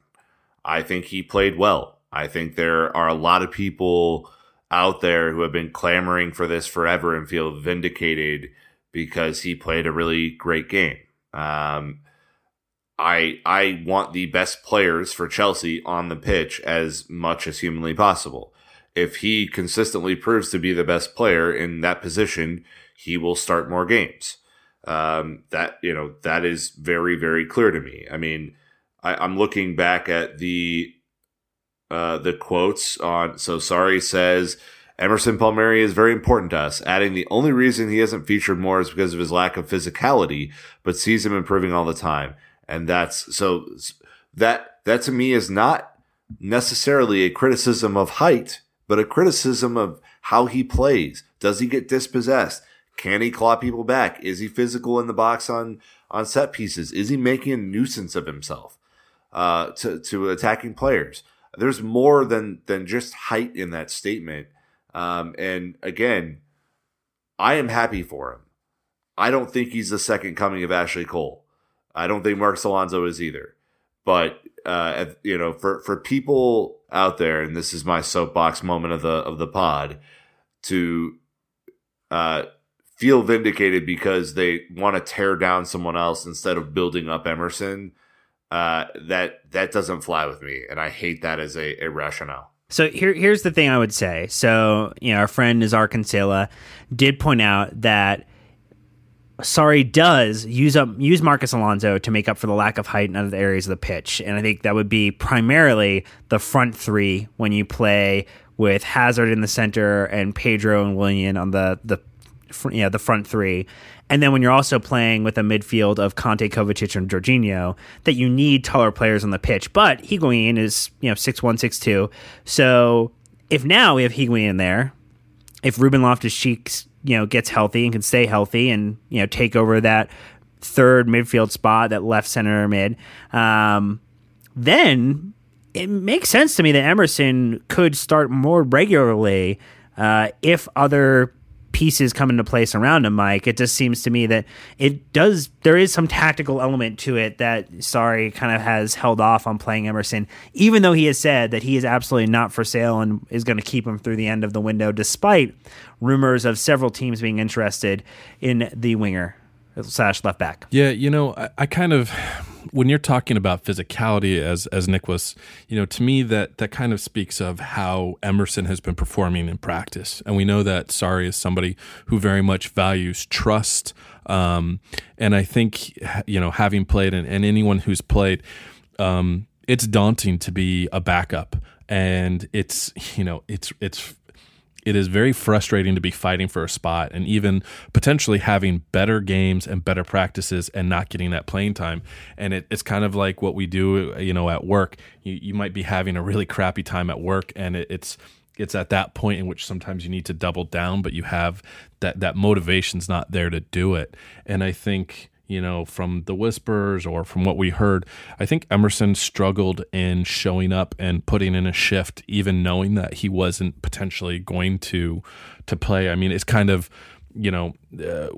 I think he played well. I think there are a lot of people out there who have been clamoring for this forever and feel vindicated because he played a really great game. Um, I I want the best players for Chelsea on the pitch as much as humanly possible. If he consistently proves to be the best player in that position, he will start more games. Um, that you know that is very very clear to me. I mean, I, am looking back at the uh, the quotes on. So Sarri says. Emerson Palmieri is very important to us, adding the only reason he hasn't featured more is because of his lack of physicality, but sees him improving all the time and that's so that that to me is not necessarily a criticism of height, but a criticism of how he plays. Does he get dispossessed? Can he claw people back? Is he physical in the box on on set pieces? Is he making a nuisance of himself uh, to to attacking players? There's more than than just height in that statement. Um, and again, I am happy for him. I don't think he's the second coming of Ashley Cole. I don't think Mark Alonso is either. But uh, you know, for for people out there, and this is my soapbox moment of the of the pod, to uh, feel vindicated because they want to tear down someone else instead of building up Emerson. Uh, that that doesn't fly with me, and I hate that as a, a rationale. So here, here's the thing I would say. So you know, our friend Nizaar Kinsella did point out that Sarri does use up use Marcos Alonso to make up for the lack of height in other areas of the pitch, and I think that would be primarily the front three when you play with Hazard in the center and Pedro and Willian on the the fr- yeah the front three. And then when you're also playing with a midfield of Kante, Kovacic, and Jorginho, that you need taller players on the pitch. But Higuain is you know six one, six two. So if now we have Higuain in there, if Ruben Loftus Cheeks you know gets healthy and can stay healthy and you know take over that third midfield spot, that left center mid, um, then it makes sense to me that Emerson could start more regularly uh, if other pieces come into place around him, Mike. It just seems to me that it does. There is some tactical element to it that Sarri kind of has held off on playing Emerson, even though he has said that he is absolutely not for sale and is going to keep him through the end of the window, despite rumors of several teams being interested in the winger slash left back. Yeah, you know, I, I, kind of when you're talking about physicality as as Nick was, you know, to me that that kind of speaks of how Emerson has been performing in practice. And we know that Sarri is somebody who very much values trust. Um, and I think you know, having played and, and anyone who's played, um, it's daunting to be a backup. And it's you know, it's it's it is very frustrating to be fighting for a spot and even potentially having better games and better practices and not getting that playing time. And it, it's kind of like what we do, you know, at work. You, you might be having a really crappy time at work, and it, it's it's at that point in which sometimes you need to double down, but you have that that motivation's not there to do it. And I think you know, from the whispers or from what we heard, I think Emerson struggled in showing up and putting in a shift, even knowing that he wasn't potentially going to to play. I mean, it's kind of you know, uh,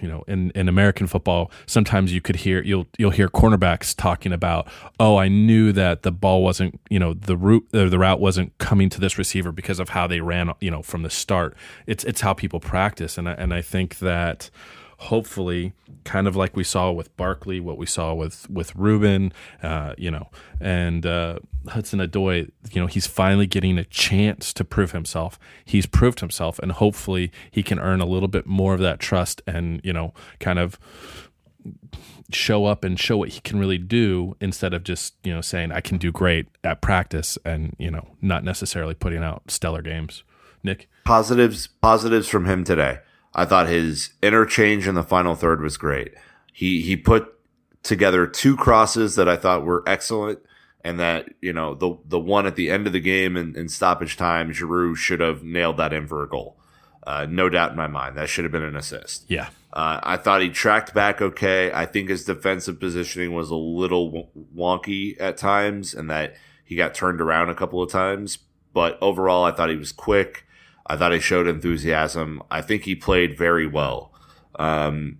you know, in, in American football, sometimes you could hear you'll you'll hear cornerbacks talking about, oh, I knew that the ball wasn't, you know, the route or the route wasn't coming to this receiver because of how they ran, you know, from the start. It's it's how people practice, and I, and I think that hopefully kind of like we saw with Barkley, what we saw with with Ruben, uh, you know, and uh, Hudson-Odoi, you know, he's finally getting a chance to prove himself. He's proved himself, and hopefully he can earn a little bit more of that trust, and you know, kind of show up and show what he can really do instead of just you know saying I can do great at practice and you know not necessarily putting out stellar games. Nick, positives positives from him today. I thought his interchange in the final third was great. He he put together two crosses that I thought were excellent, and that you know the the one at the end of the game in, in stoppage time, Giroud should have nailed that in for a goal. Uh, no doubt in my mind, that should have been an assist. Yeah, uh, I thought he tracked back okay. I think his defensive positioning was a little wonky at times, and that he got turned around a couple of times. But overall, I thought he was quick. I thought he showed enthusiasm. I think he played very well. Um,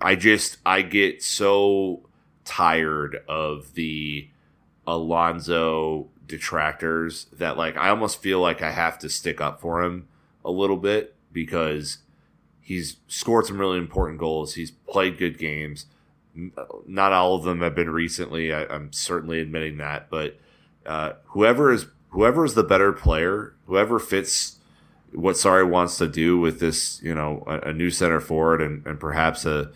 I just I get so tired of the Alonso detractors that like I almost feel like I have to stick up for him a little bit because he's scored some really important goals. He's played good games. Not all of them have been recently. I, am certainly admitting that, but uh, whoever is whoever is the better player, whoever fits what Sarri wants to do with this, you know, a, a new center forward and, and perhaps a,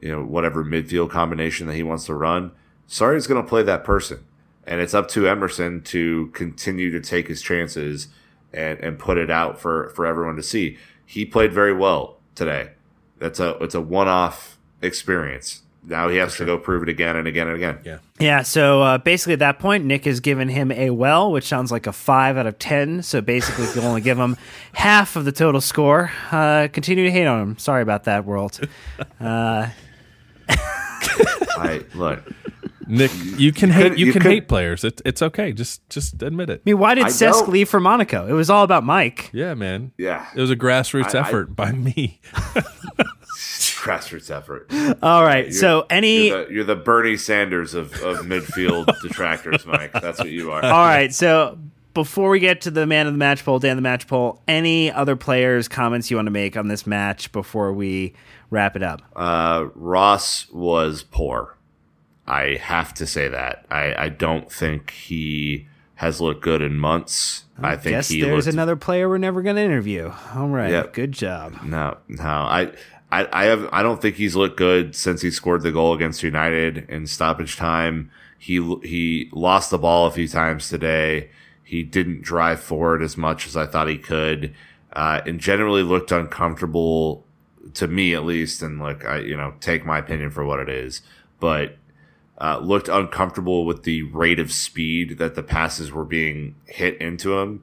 you know, whatever midfield combination that he wants to run, Sarri's going to play that person. And it's up to Emerson to continue to take his chances and, and put it out for, for everyone to see. He played very well today. That's a, it's a one off experience now he has to go prove it again and again and again. Yeah. Yeah. So uh, basically, at that point, Nick has given him a well, which sounds like a five out of 10. So basically, if you only give him <laughs> half of the total score, uh, continue to hate on him. Sorry about that, world. <laughs> Uh, <laughs> I look. Nick, you can hate you, you can could, hate players. It's it's okay. Just just admit it. I mean, why did Cesc leave for Monaco? It was all about Mike. Yeah, man. Yeah, it was a grassroots I, effort I, by me. Grassroots effort. All right. You're, so any you're the, you're the, Bernie Sanders of, of midfield <laughs> detractors, Mike. That's what you are. All right. So before we get to the man of the match poll, Dan the match poll, any other players comments you want to make on this match before we wrap it up? Uh, Ross was poor. I have to say that. I, I don't think he has looked good in months. I, I think guess he there's looked, another player we're never going to interview. All right, yep. good job. No, no, I I, I have I don't think he's looked good since he scored the goal against United in stoppage time. He he lost the ball a few times today. He didn't drive forward as much as I thought he could, uh, and generally looked uncomfortable to me at least. And like I, you know, take my opinion for what it is, but uh, looked uncomfortable with the rate of speed that the passes were being hit into him.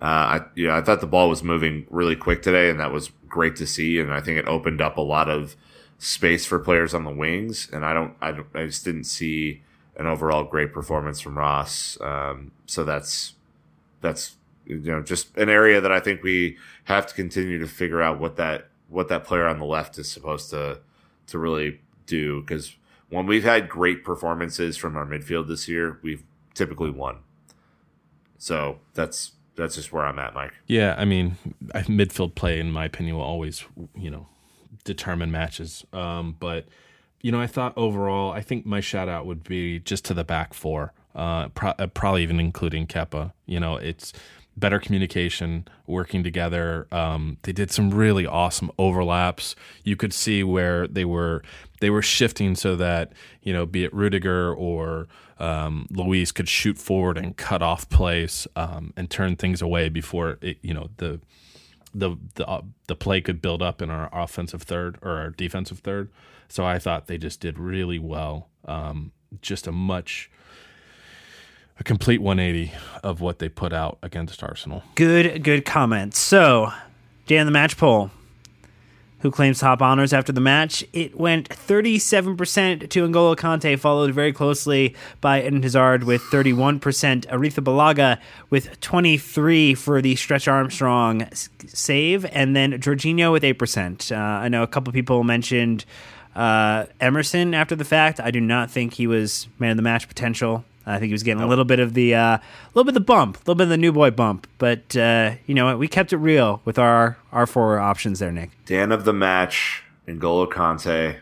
Uh, I, you know, I thought the ball was moving really quick today, and that was great to see. And I think it opened up a lot of space for players on the wings. And I don't, I, don't, I just didn't see an overall great performance from Ross. Um, so that's that's you know just an area that I think we have to continue to figure out what that what that player on the left is supposed to to really do because when we've had great performances from our midfield this year, we've typically won. So that's that's just where I'm at, Mike. Yeah, I mean, midfield play, in my opinion, will always, you know, determine matches. Um, but you know, I thought overall, I think my shout out would be just to the back four, uh, pro- uh, probably even including Kepa. You know, it's better communication, working together. Um, they did some really awesome overlaps. You could see where they were they were shifting so that you know, be it Rudiger or um, could shoot forward and cut off plays um, and turn things away before it, you know the the the uh, the play could build up in our offensive third or our defensive third. So I thought they just did really well. Um, just a much a complete 180 of what they put out against Arsenal. Good, good comments. So, Dan, the match poll. Who claims top honors after the match? It went 37% to N'Golo Kante, followed very closely by Eden Hazard with 31%, Arrizabalaga with 23 for the Stretch Armstrong save, and then Jorginho with 8%. Uh, I know a couple people mentioned uh, Emerson after the fact. I do not think he was man of the match potential. I think he was getting a little bit of the, uh, a little bit of the bump, a little bit of the new boy bump. But uh, you know, we kept it real with our our four options there, Nick. Dan of the match, N'Golo Kante.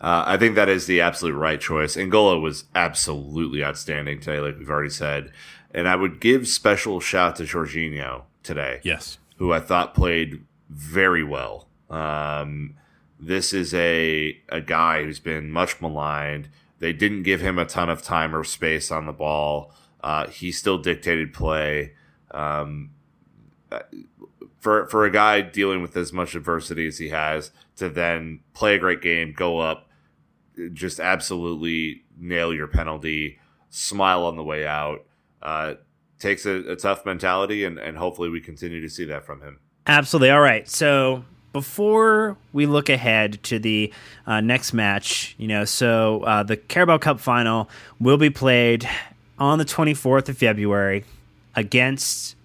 Uh, I think that is the absolute right choice. N'Golo was absolutely outstanding today, like we've already said. And I would give special shout to Jorginho today. Yes. Who I thought played very well. Um, this is a a guy who's been much maligned they didn't give him a ton of time or space on the ball. Uh, he still dictated play. Um, for for a guy dealing with as much adversity as he has to then play a great game, go up, just absolutely nail your penalty, smile on the way out. Uh, takes a, a tough mentality, and, and hopefully we continue to see that from him. Absolutely. All right. So before we look ahead to the uh, next match, you know, so uh, the Carabao Cup final will be played on the 24th of February against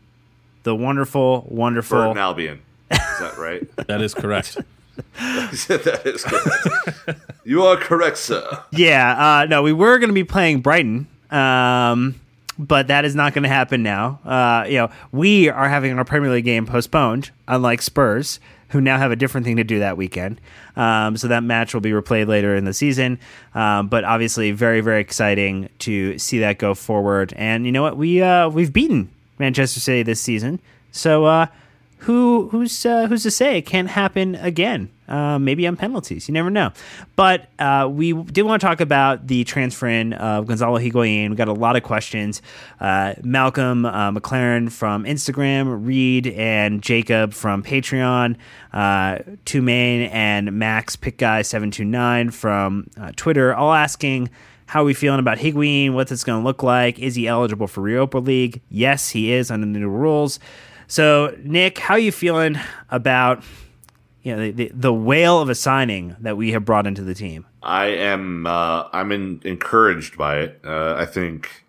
the wonderful, wonderful Burton Albion. Is that right? <laughs> that is correct. <laughs> that is correct. you are correct, sir. Yeah. Uh, no, we were going to be playing Brighton. Um, but that is not going to happen now. Uh, you know, we are having our Premier League game postponed, unlike Spurs who now have a different thing to do that weekend. Um, so that match will be replayed later in the season. Um, but obviously, very very exciting to see that go forward. And you know what? We uh, we've beaten Manchester City this season. So uh, who who's uh, who's to say it can't happen again? Uh, maybe on penalties. You never know. But uh, we did want to talk about the transfer in of Gonzalo Higuain. We got a lot of questions. Uh, Malcolm uh, McLaren from Instagram, Reed and Jacob from Patreon, uh, Tumain and Max Pick Guy seven two nine from uh, Twitter, all asking. How are we feeling about Higuain? What's it's going to look like? Is he eligible for Europa League? Yes, he is under the new rules. So, Nick, how are you feeling about you know the, the, the whale of a signing that we have brought into the team? I am uh, I'm in, encouraged by it. Uh, I think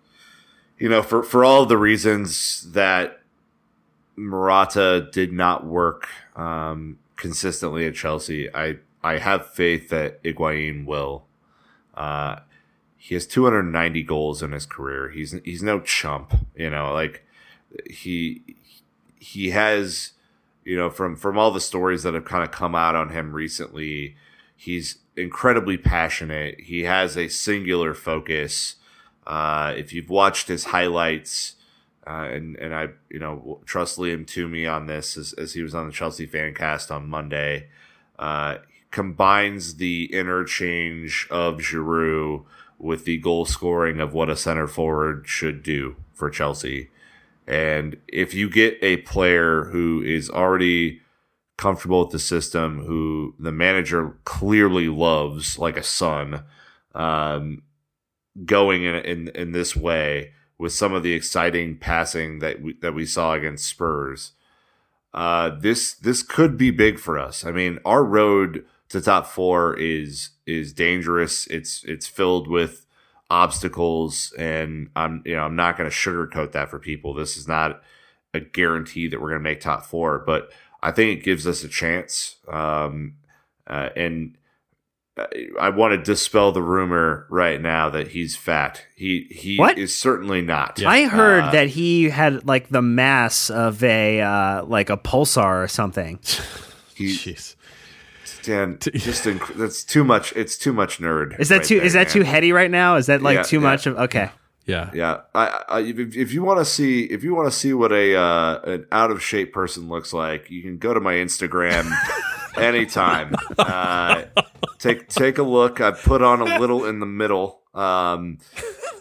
you know for for all the reasons that Morata did not work um, consistently at Chelsea. I I have faith that Higuain will. Uh, he has 290 goals in his career. He's he's no chump, you know. Like he he has, you know, from from all the stories that have kind of come out on him recently, he's incredibly passionate. He has a singular focus. Uh, if you've watched his highlights, uh, and and I you know trust Liam Twomey on this as, as he was on the Chelsea fan cast on Monday, uh, combines the interchange of Giroud with the goal scoring of what a center forward should do for Chelsea And if you get a player who is already comfortable with the system, who the manager clearly loves like a son, um, going in, in in this way with some of the exciting passing that we, that we saw against Spurs, uh, this this could be big for us. I mean, our road to top four is is dangerous. It's it's filled with obstacles, and I'm you know I'm not going to sugarcoat that for people. This is not a guarantee that we're going to make top four, but I think it gives us a chance. Um, uh, and I want to dispel the rumor right now that he's fat. He he What? is certainly not. I heard Uh, that he had like the mass of a uh, like a pulsar or something. he, <laughs> Jeez. Dan, <laughs> just inc- that's too much. It's too much nerd. Is that right too? there, is that man. too heady right now? Is that like Yeah, too yeah. much of? Okay. Yeah. Yeah, I, I if, if you want to see if you want to see what a uh, an out of shape person looks like, you can go to my Instagram <laughs> anytime. Uh, take take a look. I put on a little in the middle. Um,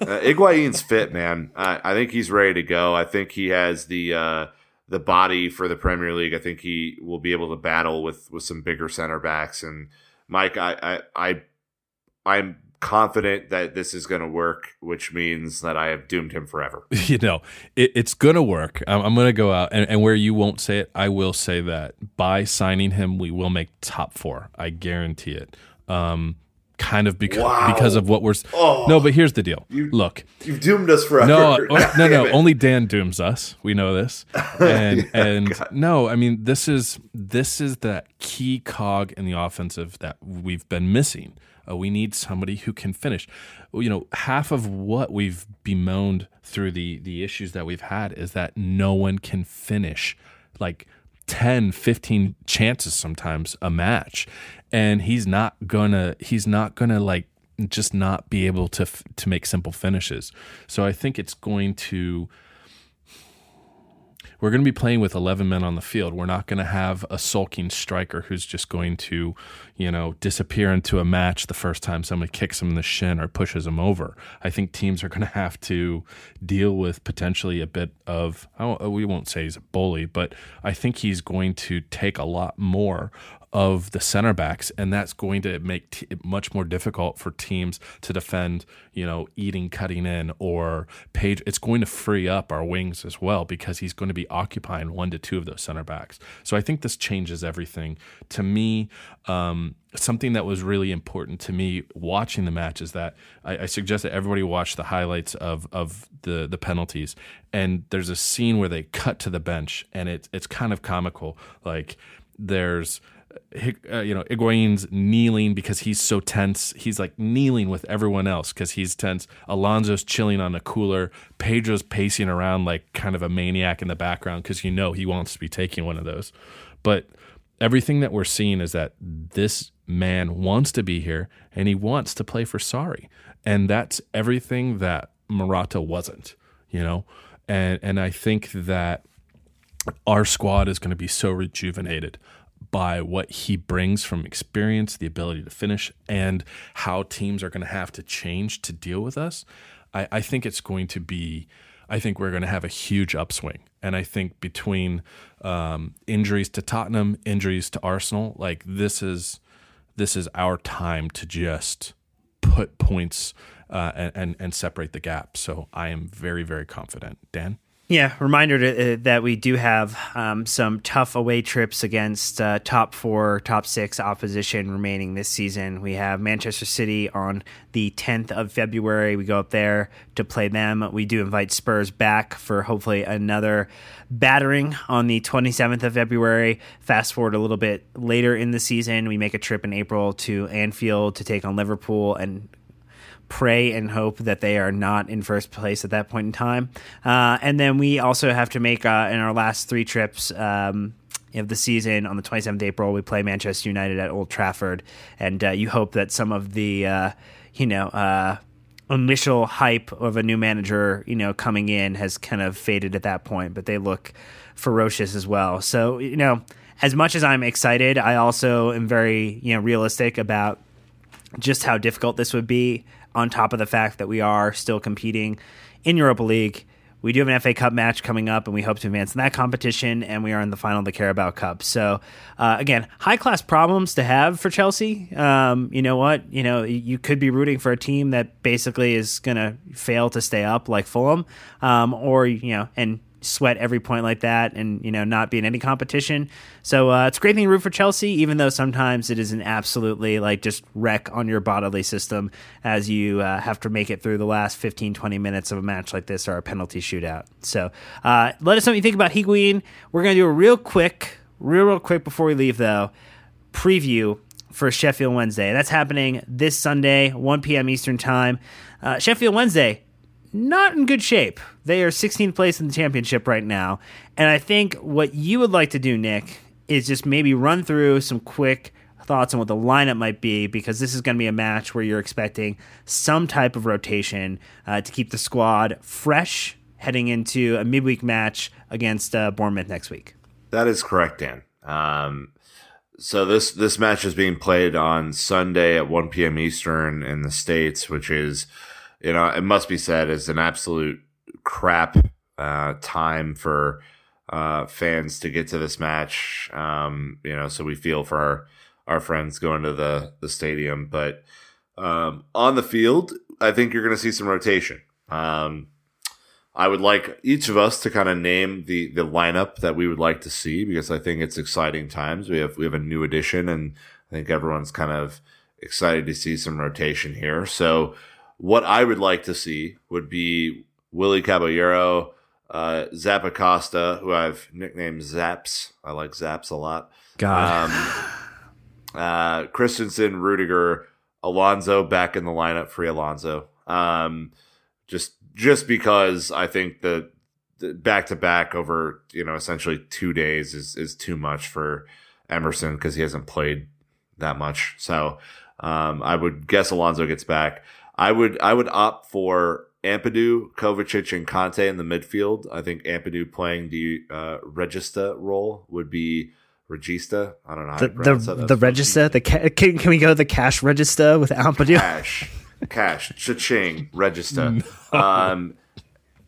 uh, Higuain's fit, man. I, I think he's ready to go. I think he has the uh, the body for the Premier League. I think he will be able to battle with with some bigger center backs. And Mike, I I, I I'm confident that this is going to work, which means that I have doomed him forever. <laughs> you know, it, it's going to work. I'm, I'm going to go out, and, and where you won't say it, I will say that by signing him, we will make top four. I guarantee it. Um, kind of because Wow. because of what we're. Oh. no, but here's the deal. Look, You've doomed us forever. no, <laughs> oh, no, no. it. Only Dan dooms us. We know this. <laughs> And and no, I mean this is this is that key cog in the offensive that we've been missing. Uh, we need somebody who can finish. You know, half of what we've bemoaned through the the issues that we've had is that no one can finish. Like 10 15 chances sometimes a match. And he's not gonna he's not gonna like just not be able to to make simple finishes. So i think it's going to we're going to be playing with 11 men on the field. We're not going to have a sulking striker who's just going to, you know, disappear into a match the first time somebody kicks him in the shin or pushes him over. I think teams are going <laughs> to have to deal with potentially a bit of, we won't say he's a bully, but I think he's going to take a lot more of the center backs, and that's going to make t- it much more difficult for teams to defend. You know, Eden, cutting in, or page. It's going to free up our wings as well because he's going to be occupying one to two of those center backs. So I think this changes everything. To me, um, something that was really important to me watching the match is that I, I suggest that everybody watch the highlights of of the the penalties. And there's a scene where they cut to the bench, and it's it's kind of comical. Like there's uh, you know, Higuain's kneeling because he's so tense. He's like kneeling with everyone else because he's tense. Alonso's chilling on a cooler. Pedro's pacing around like kind of a maniac in the background because you know he wants to be taking one of those. But everything that we're seeing is that this man wants to be here and he wants to play for Sarri. And that's everything that Morata wasn't, you know? And and I think that our squad is going to be so rejuvenated by what he brings from experience, the ability to finish, and how teams are going to have to change to deal with us. I, I think it's going to be, I think we're going to have a huge upswing. And I think between um, injuries to Tottenham, injuries to Arsenal, like this is this is our time to just put points uh, and, and and separate the gap. So I am very very confident. Dan. Yeah, reminder to, uh, that we do have um, some tough away trips against uh, top four, top six opposition remaining this season. We have Manchester City on the 10th of February. We go up there to play them. We do invite Spurs back for hopefully another battering on the 27th of February. Fast forward a little bit later in the season, we make a trip in April to Anfield to take on Liverpool and pray and hope that they are not in first place at that point in time. Uh, and then we also have to make uh, in our last three trips. Um, of the season on the 27th of April, we play Manchester United at Old Trafford, and uh, you hope that some of the, uh, you know, uh, initial hype of a new manager, you know, coming in has kind of faded at that point. But they look ferocious as well. So you know, as much as I'm excited, I also am very you know realistic about just how difficult this would be on top of the fact that we are still competing in Europa League we do have an FA Cup match coming up, and we hope to advance in that competition. And we are in the final of the Carabao Cup. So, uh, again, high class problems to have for Chelsea. Um, you know what? You know, you could be rooting for a team that basically is going to fail to stay up, like Fulham, um, or you know, and sweat every point like that and you know not be in any competition so uh, it's a great thing to root for chelsea even though sometimes it is an absolutely like just wreck on your bodily system as you uh, have to make it through the last 15 20 minutes of a match like this or a penalty shootout so uh, let us know what you think about higuain we're going to do a real quick real real quick before we leave though preview for Sheffield Wednesday. That's happening this Sunday, 1 p.m. Eastern Time. Uh, Sheffield Wednesday, not in good shape. They are 16th place in the championship right now. And I think what you would like to do, Nick, is just maybe run through some quick thoughts on what the lineup might be because this is going to be a match where you're expecting some type of rotation uh, to keep the squad fresh heading into a midweek match against uh, Bournemouth next week. That is correct, Dan. Um, so this this match is being played on Sunday at 1 p.m. Eastern in the states, which is you know, it must be said is an absolute crap uh, time for uh, fans to get to this match. Um, you know, so we feel for our, our friends going to the the stadium, but um, on the field, I think you're going to see some rotation. Um, I would like each of us to kind of name the the lineup that we would like to see because I think it's exciting times. We have we have a new addition, and I think everyone's kind of excited to see some rotation here. So what I would like to see would be Willy Caballero, uh, Zappacosta, who I've nicknamed Zaps. I like Zaps a lot. God. Um, uh, Christensen, Rudiger, Alonso back in the lineup. Free Alonso. Um, just just because I think the back to back over you know essentially two days is is too much for Emerson because he hasn't played that much. So um, I would guess Alonso gets back. I would I would opt for Ampadu, Kovacic, and Kanté in the midfield. I think Ampadu playing the uh, Regista role would be Regista. I don't know how the the, the Regista. The ca- can, can we go the cash Regista with Ampadu? Cash, cash, cha-ching, Regista. <laughs> No. Um,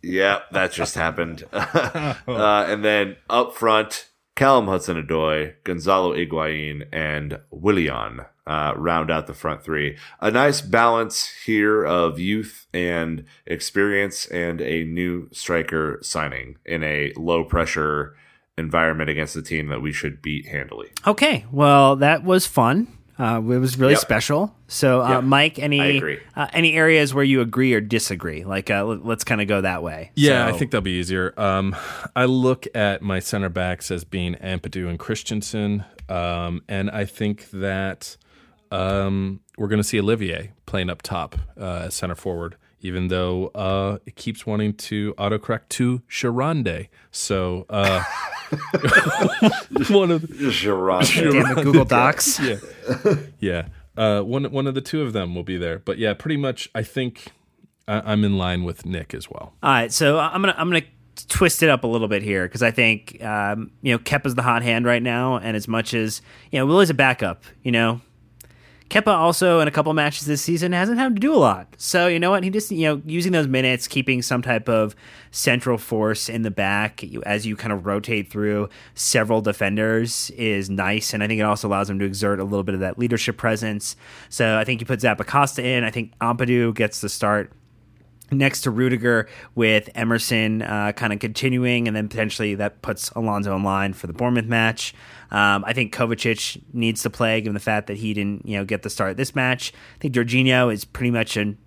yeah, that just happened. <laughs> uh, and then up front, Callum Hudson-Odoi, Gonzalo Higuain, and Willian uh, round out the front three. A nice balance here of youth and experience, and a new striker signing in a low pressure environment against a team that we should beat handily. Okay, well that was fun. Uh, it was really yep. special. So, uh, yep. Mike, any uh, any areas where you agree or disagree? Like, uh, let's kind of go that way. Yeah, so, I think that'll be easier. Um, I look at my center backs as being Ampadu and Christensen, um, and I think that um, we're going to see Olivier playing up top uh, as center forward, even though uh, it keeps wanting to autocorrect to Sharonde. So uh, <laughs> one of the Sharonde. Damn it, Google Docs. <laughs> yeah, yeah. Uh, one one of the two of them will be there, but yeah, pretty much. I think I, am in line with Nick as well. All right, so I'm gonna I'm gonna twist it up a little bit here because I think um, you know Kepa's the hot hand right now, and as much as you know, Will's a backup. You know, Kepa also in a couple matches this season hasn't had to do a lot. So you know what? He just you know using those minutes, keeping some type of central force in the back as you kind of rotate through several defenders is nice, and I think it also allows him to exert a little bit of that leadership presence. So I think you put Zappacosta in. I think Ampadu gets the start next to Rudiger with Emerson uh, kind of continuing, and then potentially that puts Alonso in line for the Bournemouth match. Um, I think Kovacic needs to play, given the fact that he didn't, you know, get the start this match. I think Jorginho is pretty much an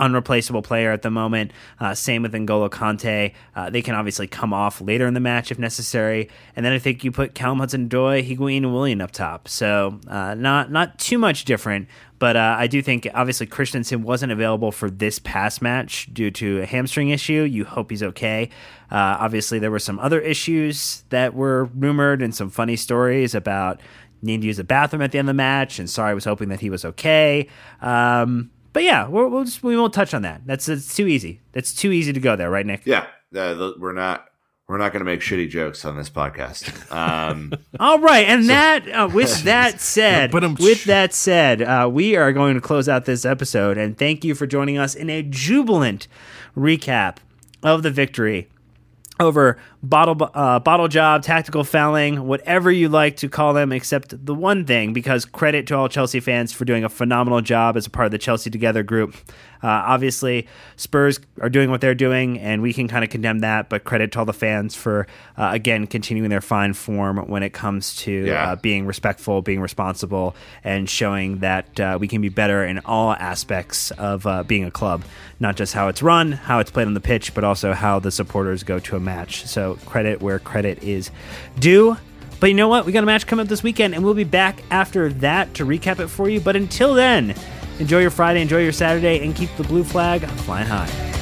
unreplaceable player at the moment. Uh, same with N'Golo Kanté. Uh, they can obviously come off later in the match if necessary. And then I think you put Callum Hudson-Odoi, Higuain, and Willian up top. So uh, not not too much different. But uh, I do think obviously Christensen wasn't available for this past match due to a hamstring issue. You hope he's okay. Uh, obviously, there were some other issues that were rumored and some funny stories about needing to use the bathroom at the end of the match. And sorry, I was hoping that he was okay. Um, but yeah, we will just, we won't touch on that. That's it's too easy. That's too easy to go there, right, Nick? Yeah, uh, we're not we're not going to make shitty jokes on this podcast. Um, <laughs> All right, and so, that uh, with <laughs> that said, with that said, uh, we are going to close out this episode, and thank you for joining us in a jubilant recap of the victory over bottle uh, bottle job, tactical fouling, whatever you like to call them, except the one thing. Because credit to all Chelsea fans for doing a phenomenal job as a part of the Chelsea Together group. Uh, obviously, Spurs are doing what they're doing, and we can kind of condemn that. But credit to all the fans for uh, again continuing their fine form when it comes to Yeah. uh, being respectful, being responsible, and showing that uh, we can be better in all aspects of uh, being a club, not just how it's run, how it's played on the pitch, but also how the supporters go to a match. So credit where credit is due. But you know what? We got a match coming up this weekend, and we'll be back after that to recap it for you. But until then, enjoy your Friday, enjoy your Saturday, and keep the blue flag flying high.